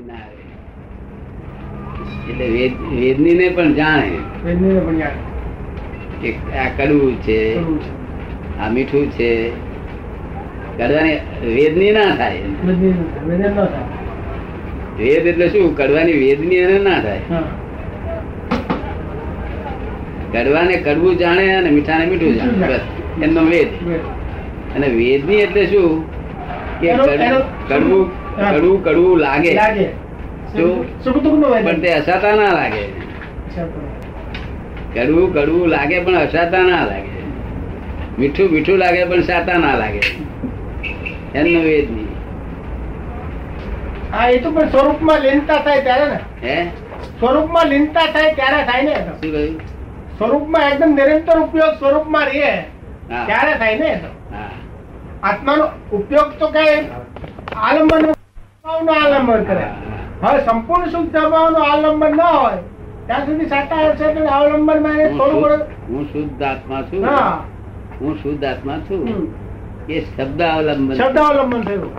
ના એટલે વેદની ને પણ જાણે. પણ કે આ કડવું છે આ મીઠું છે. કડવાની વેદની ના થાય. વેદ એટલે શું? કડવાની વેદની એને ના થાય. કડવાને કડવું જાણે અને મીઠાને મીઠું જાણે. બસ. એમનો વેદ. અને વેદની એટલે શું? કે કડવું કડવું કડવું લાગે. પણ તે અસાતા ના લાગે. કડવું કડવું લાગે પણ અસાતા ના લાગે. મીઠું મીઠું લાગે પણ સાતા ના લાગે. એમનો વેદ નહીં. હા એ તો પણ સ્વરૂપમાં લીનતા થાય ત્યારે ને. હે? સ્વરૂપમાં લીનતા થાય ત્યારે થાય ને. શું કહ્યું? સ્વરૂપમાં એકદમ નિરંતર ઉપયોગ સ્વરૂપમાં રહે ત્યારે થાય ને આત્માનો ઉપયોગ તો કઈ આલંબન નો આલંબન કરે. હવે સંપૂર્ણ સુખ ધર્મનો આલંબન ના હોય ત્યાં સુધી સાતા હશે એટલે અવલંબનમાં હું થોડું શુદ્ધ- હું શુદ્ધ આત્મા છું. હું. શુદ્ધ આત્મા છું. એ શબ્દાવલંબન શબ્દાવલંબન થયું.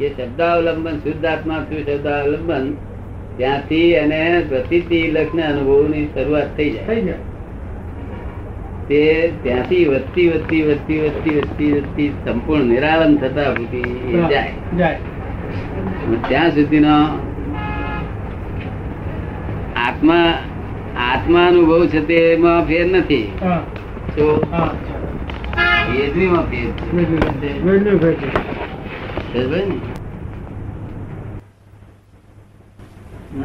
એ શબ્દાવલંબન શુદ્ધ આત્મા છું શબ્દાવલંબન ત્યાંથી એને પ્રતિતિ અનુભવ અનુભવની શરૂઆત થઈ જાય. થઈ જાય. તે ત્યાંથી વધતી વધતી વધતી વધતી વધતી વધતી સંપૂર્ણ નિરાલન થતા સુધી જાય. ત્યાં સુધીનો આત્મા આત્મા અનુભવ છે તેમાં ફેર નથી. તો હા વેદનીમાં ફેર છે.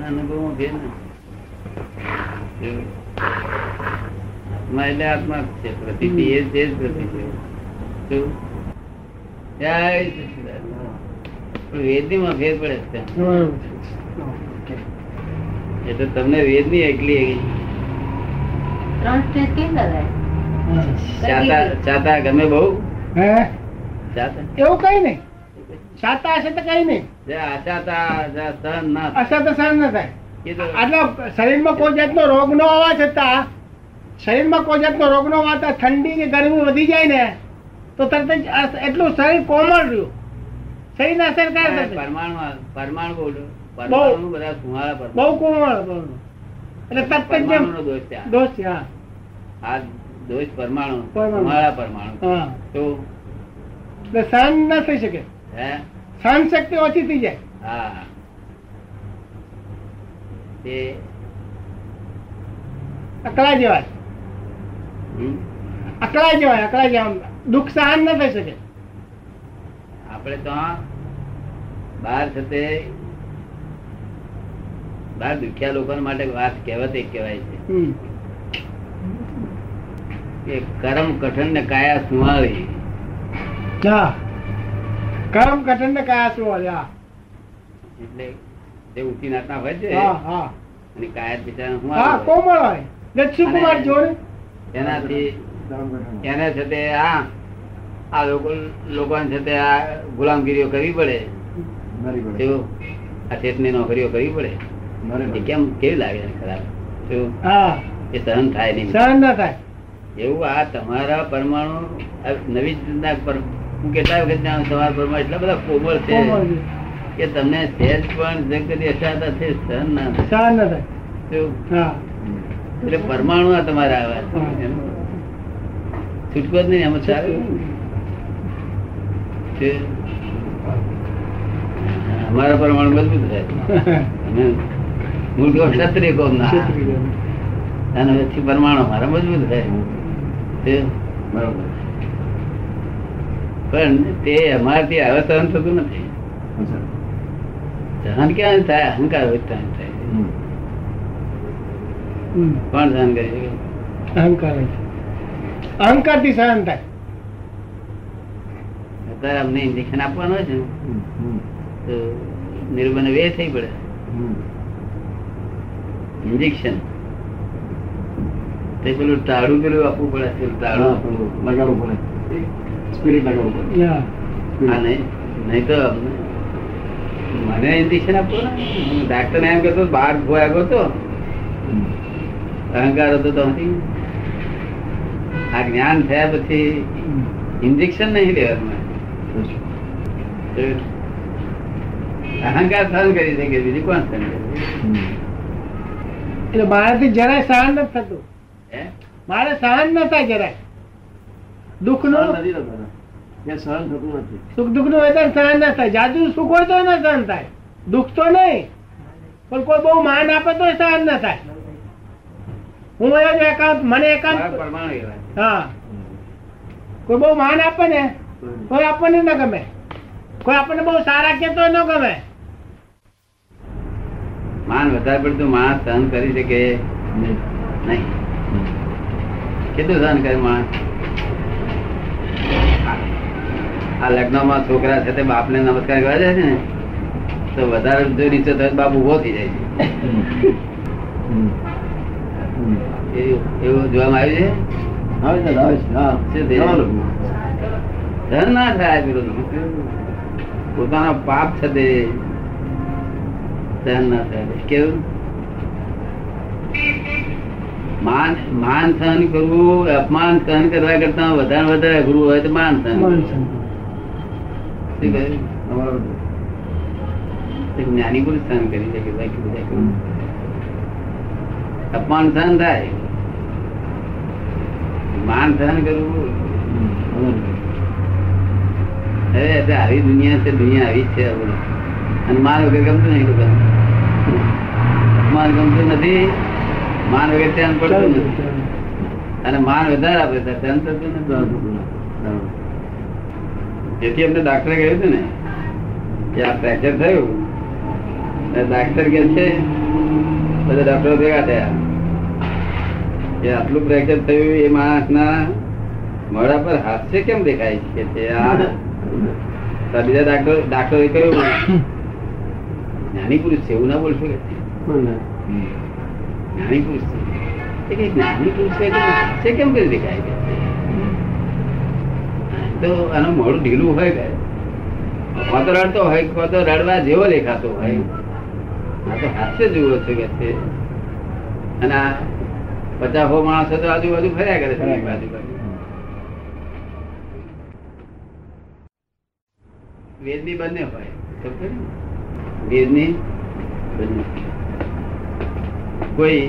અનુભવમાં ફેર નથી. આત્મા એટલે આત્મા જ છે. પ્રતિ એ જ જ પ્રતિ વેદનીમાં ફેર પડે છે એટલે તમને વેદની એકલી ચાતા ચાતા ગમે બહુ? એવું કઈ નહીં. સાતા હશે તો કઈ નહીં. જે સહન ના તો સહન ન થાય. એ તો આટલા શરીરમાં કોઈ જાતનો રોગ ન હોવા છતાં શરીરમાં કોઈ જાતનો રોગ નો હોવા ઠંડી કે ગરમી વધી જાય ને તો તરત જ એટલું શરીર કોમળ રહ્યું. શરીરને અસર કરે પરમાણુ પરમાણુ બોલો પરમાણુ બધા. બહુ કોમળ એટલે તરત જ દોષ છે દોષ છે હા. આ દોષ પરમાણુ પરમાણુ. પરમાણુ. હા. તો એટલે સહન ન થઈ શકે. હે? સહન શક્તિ ઓછી થઈ જાય. હા. તે અકળા જેવાય હમ? અકળા જવાય અકળાઈ જવા દુઃખ સહન ન થઈ શકે. આપણે તો બહાર છે બહાર દુખ્યા લોકો માટે વાત કહેવત એક કહેવાય છે. કે કરમ કઠણ ને કાયા સુહાળી હા કરમ કઠણ ને કાયા હોય એટલે જે ઊંચી નાતના હોય છે અને કાયા બિચારા હું. કોમળ હોય. દક્ષિકુમાર કુમાર જોડે. એનાથી એને છે તે આ આ લોકો લોકોને છે તે આ ગુલામગીરીઓ કરવી પડે. એવું. આ શેઠની નોકરીઓ કરવી પડે. કેમ કેવી લાગે ખરાબ? એ સહન થાય નહીં. સહન ના થાય. એવું આ તમારા પરમાણુ નવી પર- હું કેટલા વખત જાણું તમારા પરમાણુ એટલા બધા કોમળ છે. કે તમને સહેજ પણ જગત સહન ના થાય. સહન ના થાય. એટલે પરમાણુ આ તમારા આવ્યા છૂટકો જ નહીં એમ સારું અમારા પરમાણુ મજબૂત થાય. મૂળ ક્ષત્રિય કોમ ના અને પછી પરમાણુ અમારા મજબૂત થાય. બરોબર. પણ તે અમારાથી આવે સહન થતું નથી. સહન ક્યાં થાય અહંકાર હોય તો થાય. કોણ સહન કરી શકે અહંકાર અહંકારથી સહન થાય. અત્યારે અમને ઇન્જેક્શન આપવાનું છે તો નિર્બંધ વે થઈ પડે. ઇન્જેક્શન તે પેલું તાળું પેલું આપવું પડે પેલું તાળું હા. હા. નહીં નહીં તો મને ઇન્જેક્શન આપવું ને ડાક્ટર એમ કહેતો બહાર ભોયા ગયો અહંકાર હતો તો. આ જ્ઞાન થયા પછી ઇન્જેક્શન નહીં લેવાનું. અહંકાર સહન કરી શકે બીજું કોણ સહન કરે? એટલે મારાથી જરાય સહન નથી થતું. મારે સહન ન થાય જરાય. દુઃખનું નથી સહન થતું નથી. સુખ દુઃખનું વેદન સહન ન થાય. જાદુ સુખ હોય તો ન સહન થાય. દુઃખ તો નહીં. પણ કોઈ બહુ માન આપે તો સહન ન થાય. હું જ એકાંત મને એકાંત પરમાણુ એવા છે. હા. કોઈ બહુ માન આપે ને કોઈ આપણને ન ગમે. કોઈ આપણને બહુ સારા કે તો ન ગમે. માન વધારે પડતું માણસ સહન કરી શકે નહીં. નહીં. કેટલું સહન કરે માણસ? આ લગ્નમાં છોકરા છે તે બાપને નમસ્કાર કરવા જાય છે ને તો વધારે જો નીચે થાય બાપ ઊભો થઈ જાય છે. એવું જોવામાં આવ્યું આવે છે આવે છે હા. છે તે? જવાનું. છે સહન ના થાય પેલું પાપ છે તે. સહન ના થાય. કેવું? માન માન સહન કરવું અપમાન સહન કરવા કરતા વધારે વધારે અઘરું હોય તો માન સહન જ્ઞાની પુરુષ સહન કરી શકે બાકી બધા અપમાન સહન થાય. માન સહન કરવું અરે આવી દુનિયા છે દુનિયા આવી જ છે અને માન વગર ગમતું નહીં લોકો. માન ગમતું નથી માન વગર ધ્યાન પડતું નથી. અને માન વધારે આપે ધ્યાન થતું નથી જેથી અમને ડાક્ટરે કહ્યું હતું ને કે આ ફ્રેક્ચર થયું ડાક્ટર કે છે બધા ડોક્ટરો ભેગા થયા. કે આટલું ફ્રેક્ચર થયું એ માણસના મોઢા પર હાસ્ય કેમ દેખાય છે કે આ બીજા ડાક્ટર ડાક્ટરે કહ્યું જ્ઞાની પુરુષ છે એવું ના બોલશો કે? જ્ઞાની પુરુષ છે. જ્ઞાની પુરુષ છે કે હાસ્ય કેમ કરી દેખાય કે? તો આનું મોડું ઢીલું હોય કે? કોણ તો રડતો હોય રડવા જેવો દેખાતો હોય. આ તો હાસ્ય જેવો છે કે અને આ પચાસ હો માણસો તો આજુબાજુ ફર્યા કરે છે બાજુ બાજુ. વેદની બંને હોય વેદની બંને. કોઈ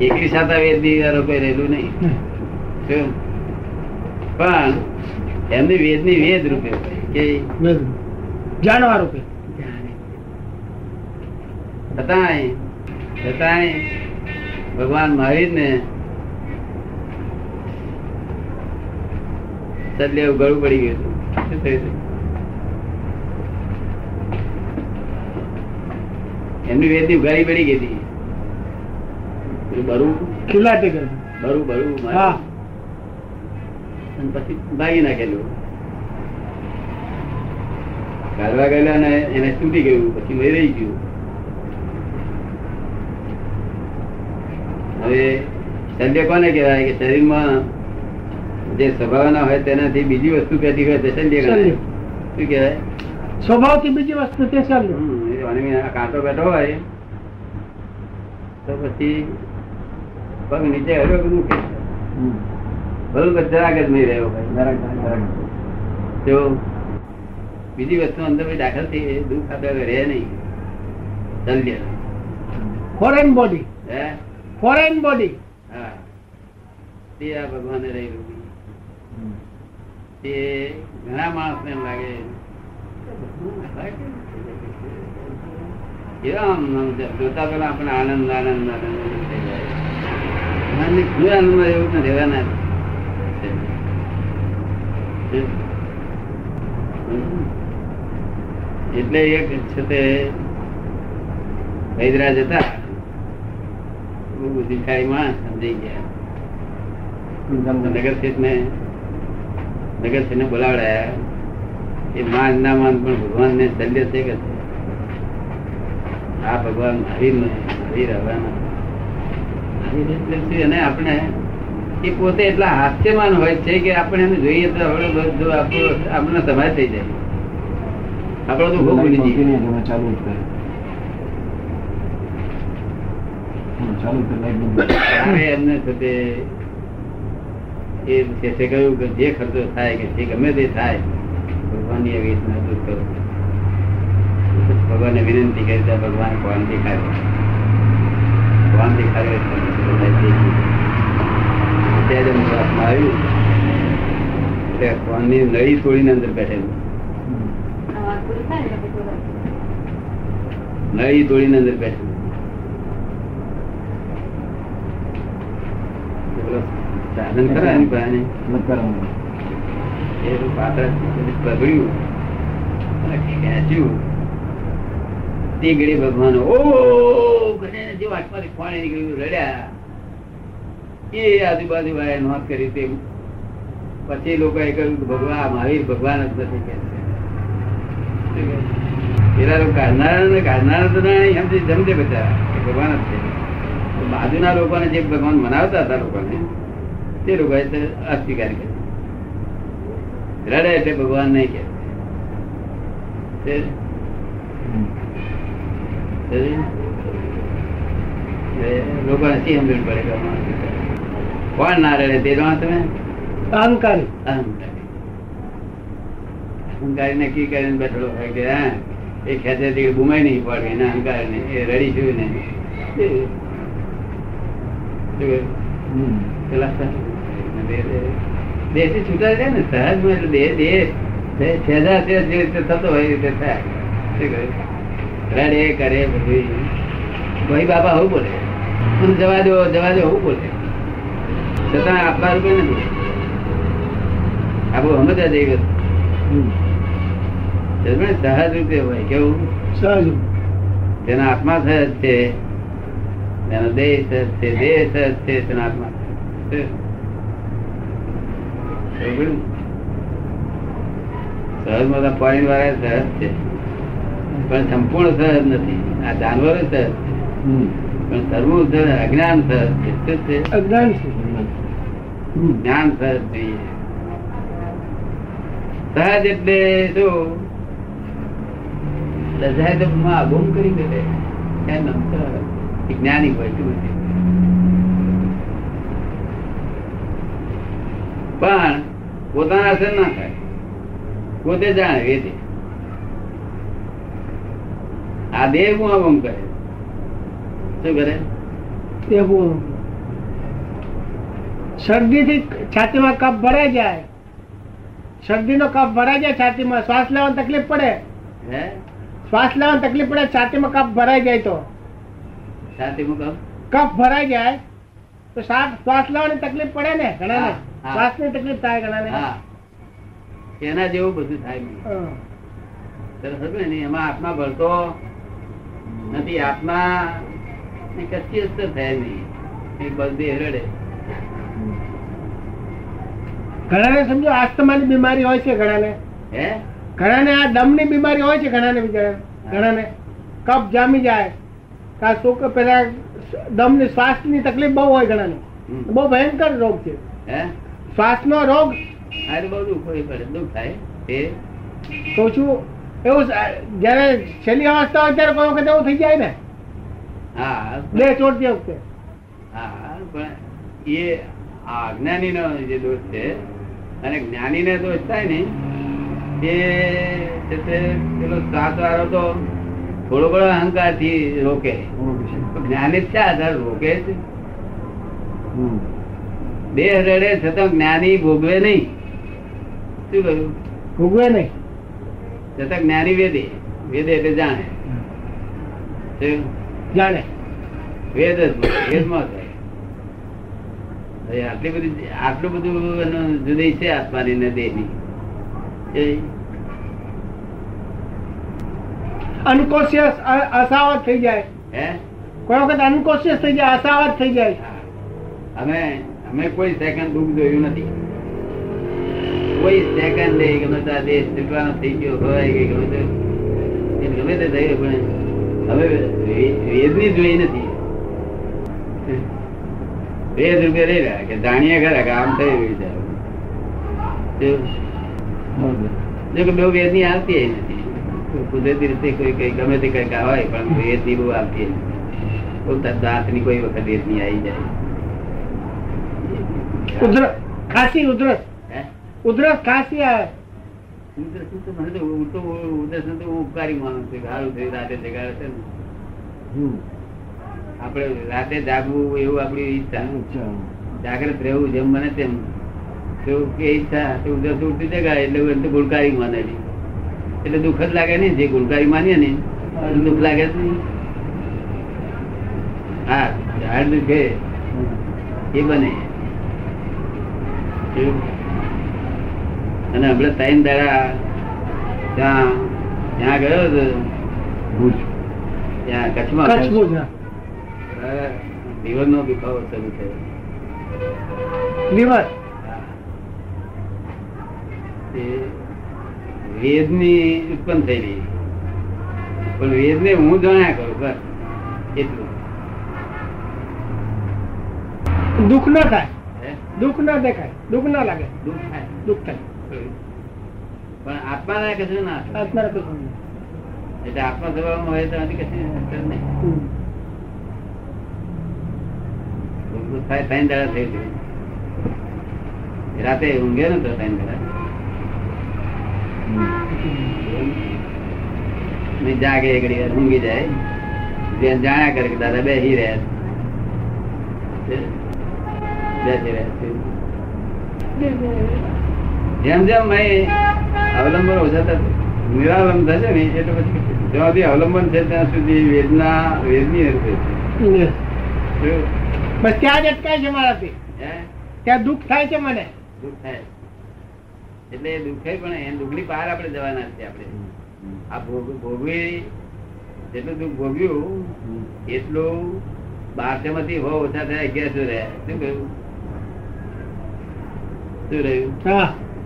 એકલી સાતા વેદની વાળો કોઈ રહેલું નહીં? પણ એમની વેદની વેદ રૂપે કે જાણવા રૂપે. છતાંય છતાંય ભગવાન મહાવીર ને સદલે ગળું પડી ગયું. શું થયું એમની વેદની ઉઘાડી પડી ગઈ હતી. બરું. ખીલાટી કરી. બરું બરું હા. અને પછી ભાગી નાખેલું. ગાળવા ગયેલા ને એને તૂટી ગયું પછી રહી ગયું. હવે શલ્ય કોને કહેવાય કે શરીરમાં જે સ્વભાવના હોય તેનાથી બીજી વસ્તુ કહેતી હોય તે સંદેહ. શું કહેવાય? સ્વભાવથી બીજી વસ્તુ તે ચાલ્યું આ કાંટો બેઠો હોય તો પછી પગ નીચે હર્યો કે મૂકે? ભલું જરાક જ નહીં રહ્યો ભાઈ. જો બીજી વસ્તુ અંદર દાખલ થઈ દુઃખ આપણે રહે નહીં. શલ્ય ફોરેન બોડી હે? ફોરેન બોડી હા. તે આ ભગવાને રહેલું તે ઘણા માણસ એમ લાગે જોતા પેલા આપણે આનંદ આનંદ આનંદમાં એવું રહેવાના એટલે એક છે તે હૈદરાજ હતા. બહુ બુદ્ધિશાળી માણસ સમજાઈ ગયા. નગરશેઠ ને નગરશેઠ ને બોલાવડાયા. એ માન ના માન પણ ભગવાન ને શલ્ય છે કે આ ભગવાન મહાવીર ને મહાવીર હવાના મહાવીર એટલે શું? એને આપણે એ પોતે એટલા હાસ્યમાન હોય છે કે આપણે એને જોઈએ તો આપણે બધું આપણો આપણને સમાજ થઈ જાય. આપણો તો ખૂબ ભૂલી ચાલુ કરે. ચાલુ જ કરે, લાઈટ બંધ કરે. ત્યારે એમને એ શેઠે કહ્યું કે જે ખર્ચો થાય કે જે ગમે તે થાય ભગવાનની એવી રીતના દૂર કરો. ભગવાનને વિનંતી કરી તો ભગવાન કોણ દેખાડે. કોણ દેખાડે ત્યારે એમનું આવ્યું એટલે કોણની નળી તોડીને અંદર બેઠેલું. નળી તોડીને અંદર બેઠેલું તો પેલો સાધન ખરા એની પાસે નકારાત્મક. એ પાત્ર પગડ્યું. અને ખેંચ્યું. તે ઘડી ભગવાન ઓ કરીને જે વાટમાંથી પાણી નીકળ્યું રડ્યા. એ આજુબાજુ નોંધ કરી તે પછી લોકોએ કહ્યું કે ભગવાન મહાવીર ભગવાન જ નથી કે પેલા લોકો કાઢનારા કાઢનારા તો ના એમથી સમજે બધા ભગવાન જ છે. બાજુના લોકોને જે ભગવાન મનાવતા હતા લોકોને તે લોકોએ અસ્વીકાર કર્યો. રડે એટલે ભગવાન નહીં કે લોકોને શી સમજણ પડે? કોણ ના રડે તે જાણો તમે? અહંકારી. અહંકારી. નક્કી કરીને બેઠેલો હોય કે હા એ ખેંચે બુમાઈ નહીં પડે એના અહંકાર ને એ રડી છું ને એ- શું કહ્યું? હમ. પેલા સહજ. દેહ- દેહ- દેહથી છૂટા રહે ને સહજમાં એટલે દેહ દેહ સહેજા સહેજ જે રીતે થતો હોય રીતે થાય. રડે કરે બધું ભાઈ બાબા હું બોલે? મને જવા દો જવા દો હું બોલે? છતાં આપવા રૂપે નથી. સમજવા? સહજ હોય કેવું? સહજ. તેના આત્મા સહજ છે. તેનો દેહ સહજ છે દેહ સહજ છે તેનો આત્મા સહજમાં પાણી વાળા સહજ છે. પણ સંપૂર્ણ સહજ નથી. આ જાનવરો સહજ છે. પણ સર્વું સહજ અજ્ઞાન સહજ છે. છે. અજ્ઞાન. જ્ઞાન સહજ જોઈએ સહજ એટલે શું? લજાય તો ગુમ કરી દે એમ સહજ. એ જ્ઞાની હોય શું પણ પોતાના અસર ના થાય. પોતે જાણે વેદે. આ દેહ હું ગુમ કરે શું કરે? એવું શરદીથી છાતીમાં કપ ભરાઈ જાય. શરદીનો કપ ભરાઈ જાય છાતીમાં શ્વાસ લેવાની તકલીફ પડે. હે? શ્વાસ લેવાની તકલીફ પડે છાતીમાં કપ ભરાઈ જાય તો. સાથે મુકામ કફ ભરાઈ જાય તો શ્વાસ શ્વાસ લેવાની તકલીફ પડે ને ઘણાને? હા, હા. શ્વાસની તકલીફ થાય ઘણા ને એના જેવું બધું થાય. હા. ને એમાં આત્મા ભરતો નથી. આત્મા ને કશી અસર થાય નહીં. એક રડે ઘણાને સમજો આસ્થમાની બીમારી હોય છે ઘણાને. હે? ઘણાને આ દમની બીમારી હોય છે ઘણાને બિચારા ઘણાને. કફ જામી જાય. કા શું દમની શ્વાસની તકલીફ બહુ હોય ઘણાને. બહુ ભયંકર રોગ છે. હે? શ્વાસનો રોગ બહુ દુઃખ હોય પડે દુઃખ થાય? એ? તો છું એવું જયારે છેલ્લી અવસ્થા હોય ત્યારે કોઈ વખત એવું થઈ જાય ને? હા બે ચોટતી વખતે. હા પણ એ આ અજ્ઞાનીનો જે દોષ છે અને જ્ઞાનીને દોષ થાય ને એ પેલો શ્વાસ વાળો તો થોડો ઘણો અહંકારથી રોકે જ્ઞાની છે આધાર રોકે છે. દેહ રડે છતાં જ્ઞાની ભોગવે નહીં. શું કહ્યું? ભોગવે નહીં. છતાં જ્ઞાની વેદે. વેદે એટલે જાણે. જાણે. વેદ જ વેદમાં થાય આટલી બધી આટલું બધું એનું જુદી છે આત્માની ને દેહની એ અનકોશિયસ અસાવત થઈ જાય. હે? કોઈ વખત અનકોશિયસ થઈ જાય અસાવત થઈ જાય. અમે અમે કોઈ સેકન્ડ દુઃખ જોયું નથી. કોઈ સેકન્ડ નહીં ગમે તો દેશ છૂટવાનો થઈ ગયો હોય કે ગમે તે. ગમે તે થઈ પણ હવે વેદની જોઈ નથી. વેદ રૂપે રહી રહ્યા કે જાણીએ ખરા કે આમ થઈ રહ્યું છે. જો કે બહુ વેદની આવતી નથી. કુદરતી રીતે કોઈ કઈ ગમે તે કઈ હોય પણ એ દીવું આપીએ બોલતા દાંતની કોઈ વખત વેદની આવી જાય. ઉધરસ ખાંસી ઉધરસ. ઉધરસ ખાંસી આવે. તો મને હું તો ઉદર્શન તો હું ઉપકારી માનું છું. સારું થયું રાતે જગાડે છે ને. હમ. આપણે રાતે જાગવું એવું આપણી ઈચ્છા જાગ્રત રહેવું જેમ બને તેમ. તો કે ઈચ્છા તો ઉદર્શન જગાડે એટલે ગુણકારી માનેલી એટલે દુઃખ જ લાગે નહીં જે ગુણકારી માનીએ ને દુઃખ લાગે જ નહીં. હા ઝાડ દુખે એ. બને. અને હમણાં ત્રણ દાડા ત્યાં ત્યાં ગયો હતો. ભુજ. ત્યાં કચ્છમાં. લીવર નો દુખાવો શરૂ થયો. લીવર? તે વેદની ઉત્પન્ન થયેલી. પણ વેદને હું જાણ્યા કરું બસ. એટલું. દુઃખ ન થાય. દુઃખ ન દેખાય. દુઃખ ન લાગે. દુઃખ થાય. દુઃખ થાય. પણ આત્મા ના કશું ના આત્મા? ના કશું એટલે આત્મા સ્વભાવમાં હોય તો કશી અસર નહીં. દુઃખ થાય ત્રણ દાડા થઈ ગયું. રાતે ઊંઘે ને તો ત્રણ દાડા નહીં જાગે ઘડી ઊંઘી જાય. જેમ જાણ્યા કરે કે દાદા બેસી રહ્યા બેસી રહ્યા જેમ જેમ મેં અવલંબન ઓછા થશે નિરાલંબ થશે ને એટલે પછી જ્યાં સુધી અવલંબન છે ત્યાં સુધી વેદના વેદની હશે બસ ત્યાં જ અટકાય છે મારાથી. હે? ત્યાં દુઃખ થાય છે મને. દુઃખ થાય. એટલે એ દુઃખે પણ એ દુઃખની પાર આપણે જવાના છે આપણે. આ ભોગ ભોગવી જેટલું દુઃખ ભોગવ્યું એટલું બારસો માંથી હો ઓછા થયા અગિયારસો રહ્યા શું કહ્યું? શું રહ્યું?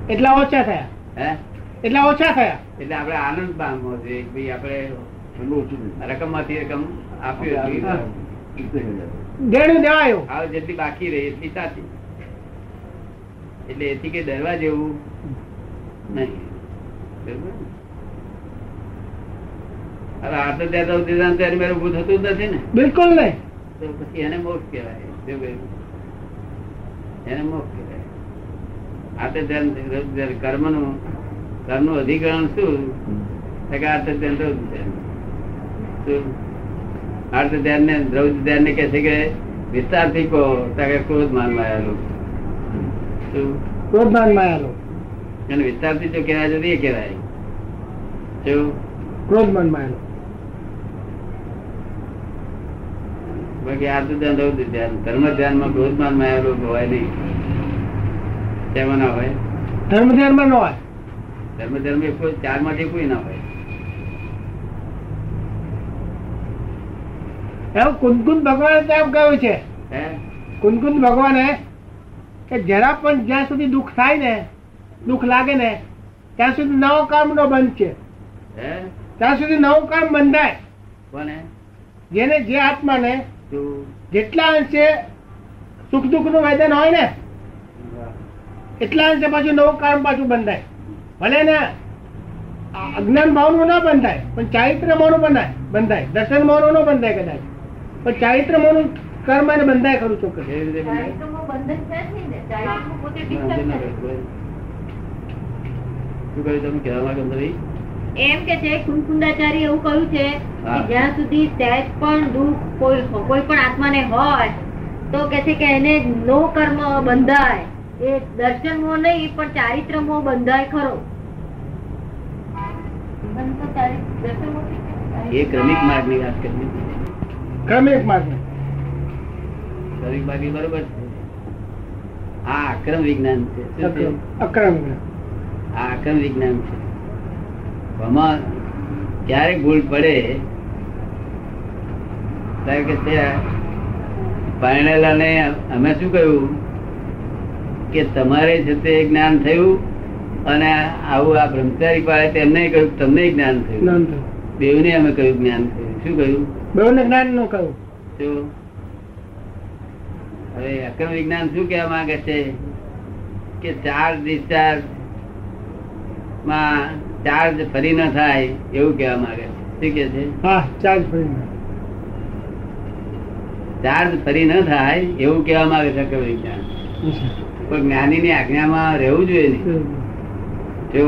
એટલા ઓછા થયા. હે? એટલા ઓછા થયા. એટલે આપણે આનંદ પામવો છે. ભાઈ આપણે ઓછું રકમમાંથી રકમ આપ્યું જેટલી બાકી રહી એટલી સાચી. એટલે એથી કે ડરવા જેવું નહીં. બરાબર? હવે ત્યાં તો ત્યારે જ નથી ને. બિલકુલ નહીં. તો પછી એને મોક્ષ કહેવાય એને મોક્ષ કહેવાય. આ ધ્યાન કર્મનું કર્મનું અધિકરણ શું? આર્થ ધ્યાન રૌદ્ર ધ્યાન શું? આર્ત ધ્યાન ને રૌદ્ર ધ્યાન ને કે છે કે વિસ્તારથી કહો તો કે ક્રોધ માન આવેલું શું? ક્રોધમાન માયાલો એને વિસ્તારથી જો કહેવાય તો એ કહેવાય. શું? ક્રોધમાન માયાલો બાકી આર્ત ધ્યાન રૌદ્ર ધ્યાન ધર્મ ધ્યાનમાં ક્રોધ માનમાં આવેલું હોય નહીં. તેમાં ના હોય. ધર્મ ધ્યાનમાં ન હોય? ધર્મ ધર્મ એ કોઈ ચારમાંથી કોઈ ના હોય. એવું કુંદકુંદ ભગવાન તો કહ્યું છે હે? કુંદકુંદ ભગવાને કે જરા પણ જ્યાં સુધી દુઃખ થાય ને દુઃખ લાગે ને ત્યાં સુધી નવો કામ નો બંધ છે. હે? ત્યાં સુધી નવું કામ બંધાય. કોને? જેને જે આત્માને તું જેટલા અંશે સુખ દુઃખનું વેદન હોય ને એટલા અંશે પાછું નવું કામ પાછું બંધાય. ભલે ને અજ્ઞાન ભાવનું ના બંધાય પણ ચારિત્ર મોનું બંધાય બંધાય. દર્શન મોનું ન બંધાય કદાચ. પણ ચારિત્ર મોનું કર્મ એને બંધાય છો છે કરે. કહ્યું. શું કહ્યું તમે? કહેવા માંગો ભાઈ? એમ કે છે કુંકુંડાચાર્ય એવું કહ્યું છે કે જ્યાં સુધી સહેજ પણ દુઃખ કોઈ કોઈ પણ આત્માને હોય તો કે છે કે એને નો કર્મ બંધાય. એ દર્શન મો નહીં પણ ચારિત્ર મો બંધાય ખરો. બંધ તો ચારિ- દર્શન મોહથી એ ક્રમિક માર્ગની વાત કરી ક્રમિક માર્ગ. ક્રમિક માર્ગની બરોબર આ અક્રમ વિજ્ઞાન છે? આ અક્રમ વિજ્ઞાન છે. આમાં ક્યારે ભૂલ પડે? કે છે પરણેલાને અમે શું કહ્યું? કે તમારે છે તે જ્ઞાન થયું અને આવું આ બ્રહ્મચારી પાડે તેમને કહ્યું તમને જ્ઞાન થયું. બેવને અમે કહ્યું જ્ઞાન થયું. શું કહ્યું? બેઉને જ્ઞાનનું કહ્યું. શું? હવે અક્રમ વિજ્ઞાન શું કહેવા માંગે છે? કે ચાર્જ ડિસ્ચાર્જમાં ચાર્જ ફરી ન થાય એવું કહેવા માંગે છે. શું કે છે? હા ચાર્જ ફરી ચાર્જ ફરી ન થાય એવું કહેવા માંગે છે કે વિજ્ઞાન પણ જ્ઞાનીની આજ્ઞામાં રહેવું જોઈએ નહીં જો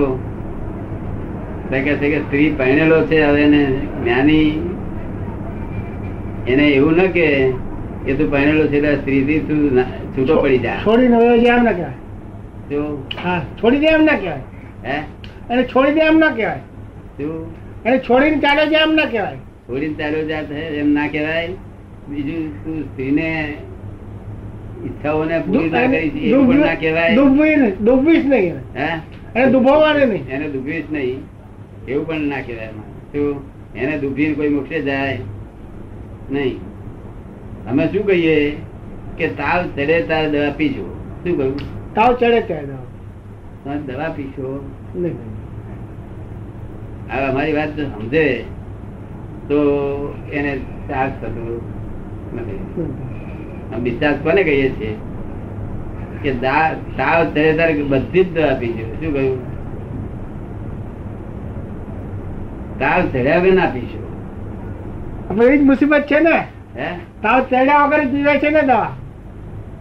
કે છે કે સ્ત્રી પહેણેલો છે હવે એને જ્ઞાની એને એવું ન કે એ તું પહેણેલો છે એટલે સ્ત્રીથી તું ના- છૂટો પડી જાય છોડીને ને જાય એમ ના કહેવાય. હા છોડી દે એમ ના કહેવાય. હે? એને છોડી દે એમ ના કહેવાય. શું? એને છોડીને ચાલ્યો જાય એમ ના કહેવાય. છોડીને ચાલ્યો જાય છે એમ ના કહેવાય? બીજું તું સ્ત્રીને ઈચ્છાઓને પૂરી ના કરી એવું પણ ના કહેવાય? ડૂબવી નહીં ડૂબવીશ નહીં. હે? એને ડૂબવવાની નહીં. એને ડૂબવીશ નહીં. એવું પણ ના કહેવાય. શું? એને ડૂબીને કોઈ મોક્ષે જાય નહીં. અમે શું કહીએ? કે તાવ ચડે તાર દવા પીજો. શું કહ્યું? તાવ ચડે ત્યારે દવા. દવા પીશો. હવે અમારી વાત સમજે તો એને ચાર્જ થતો નથી. ડિસ્ચાર્જ કોને કહીએ છીએ? કે તાવ ચડે ત્યારે બધી જ દવા પીજો શું કહ્યું? તાવ ચડ્યા વગર ના પીશો. એવી એ જ મુસીબત છે ને? તાવ ચડ્યા વગર પીવે છે ને દવા?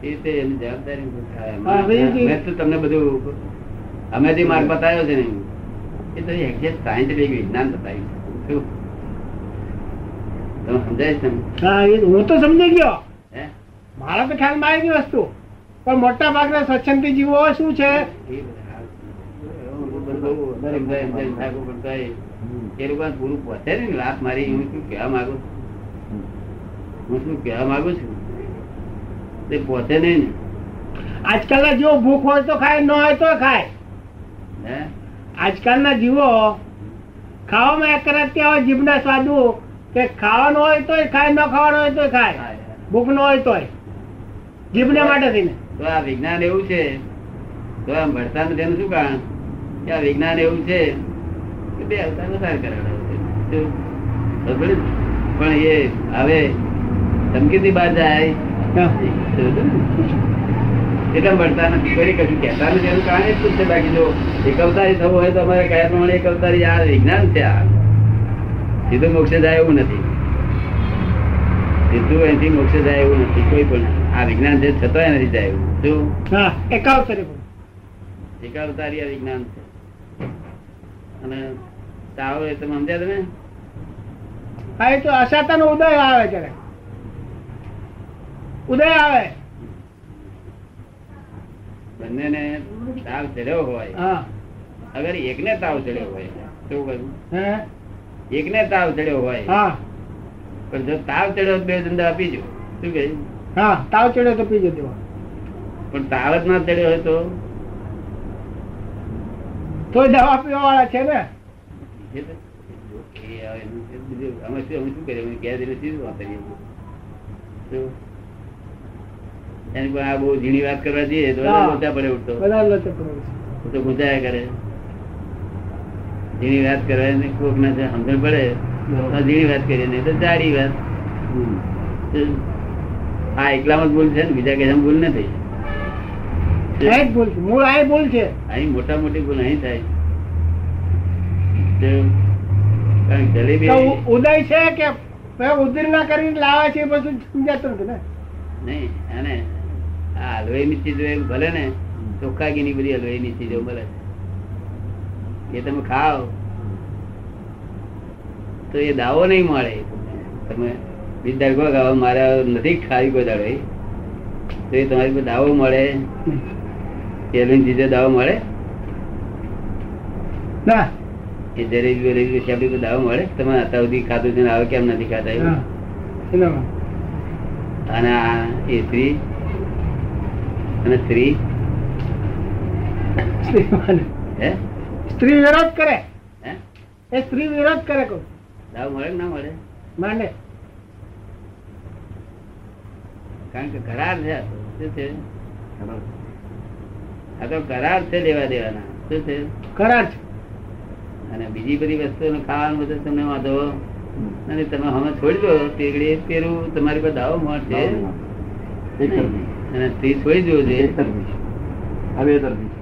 એ જવાબદારી થાય. તમને બધું અમે જે માર્ગ બતાવ્યો છે ને. એ તો એક્ઝેક્ટ સાયન્ટિફિક વિજ્ઞાન બતાવ્યું શું? તમે સમજાય છે હા એ હું તો સમજી ગયો. મારા તો ખ્યાલમાં આવી ગઈ વસ્તુ. પણ મોટા ભાગના સ્વચ્છંદી જીવો શું છે? એ પૂરું પહોંચે ને વાત મારી હું શું કહેવા માંગુ હું શું કહેવા માંગુ છું? તે પહોંચે નહીં આજકાલના જો ભૂખ હોય તો ખાય ન હોય તો ખાય. આજકાલના જીવો ખાવામાં એક રાત્યા જીભના સ્વાદુ કે ખાવાનું હોય તોય ખાય ન ખાવાનું હોય તોય ખાય. ભૂખ ન હોય તોય. જીભને માટે થઈને. તો આ વિજ્ઞાન એવું છે. તો આ મળતા નથી એનું શું કારણ? કે આ વિજ્ઞાન એવું છે કે બે અવતાર વધારે કરાવે? પણ એ હવે ધમકીથી બહાર જાય. એટલે મળતા નથી. કોઈ કશું કહેતા નથી. એનું કારણ એટલું છે બાકી જો એકલતારી થવું હોય તો અમારે કયા પ્રમાણે એકલતારી આ વિજ્ઞાન છે આ. સીધું મોક્ષે જાય એવું નથી. સીધું અહીંથી મોક્ષે જાય એવું નથી. કોઈ પણ આ વિજ્ઞાન છે છતાંય નથી જાય એવું. શું? એકાવતારી આ વિજ્ઞાન છે. અને તાવ એ તમે સમજ્યા તમે? હા એ તો અસાતાનો ઉદય આવે ત્યારે ઉદય આવે. બંનેને તાવ ચડ્યો હોય. અગર એકને તાવ ચડ્યો હોય શું કહ્યું એકને તાવ ચડ્યો હોય પણ જો તાવ ચડ્યો બે ધંધા આપીજો શું કહ્યું હા તાવ ચડ્યો તો પીજો દેવા પણ તાવ જ ના ચડ્યો હોય તો? તોય દવા પીવા વાળા છે ને? તો- અમે શું અમે શું કરીએ? ગેસ એટલે શું વાપરીએ શું? એની પણ આ બહુ ઝીણી વાત કરવા જઈએ તો લોચા પડે ઉઠતો. તો ગુજાયા કરે. ઝીણી વાત કરવા એને કોક ના સમજણ પડે ઝીણી વાત કરીએ નહીં તો જાડી વાત. આ એકલામાં જ ભૂલ છે ને બીજા કઈ ભૂલ નથી. મોટા મોટી ભૂલ અહીં થાય. ઉદય છે કે ઉદીર ના કરીને લાવે છે પછી સમજાતું નથી ને? નહીં અને આ હલવાઈની ચીજો એમ ભલે ને ચોખ્ખાગીની બધી હલવાઈની ચીજો મળે એ તમે ખાઓ. તો એ દાવો નહીં મળે. તમે વિદ્યા કહો કે હવે નથી ખાવી કોઈ દાડો તો એ તમારી પર દાવો મળે. કે હલવાઈની ચીજો દાવો મળે? ના. એ જલેબી વલેબી વિશે આપણી દાવો મળે તમે અત્યાર સુધી ખાધું છે આવે કેમ નથી ખાતા એવું? અને આ એ સ્ત્રી અને સ્ત્રી? સ્ત્રી વિરોધ કરે. એ સ્ત્રી વિરોધ કરે કોઈ. દાવ મળે ના મળે? માંડે કારણ કે કરાર છે. શું છે? આ તો કરાર છે લેવા દેવાના. શું છે? કરાર છે. અને બીજી બધી વસ્તુઓ ખાવાનું બધું તમને વાંધો. અને તમે હવે છોડી દો. તેગડી તેરું તમારી પાસે દાવો મળશે. અને ત્રીસ હોય જોઈએ છે.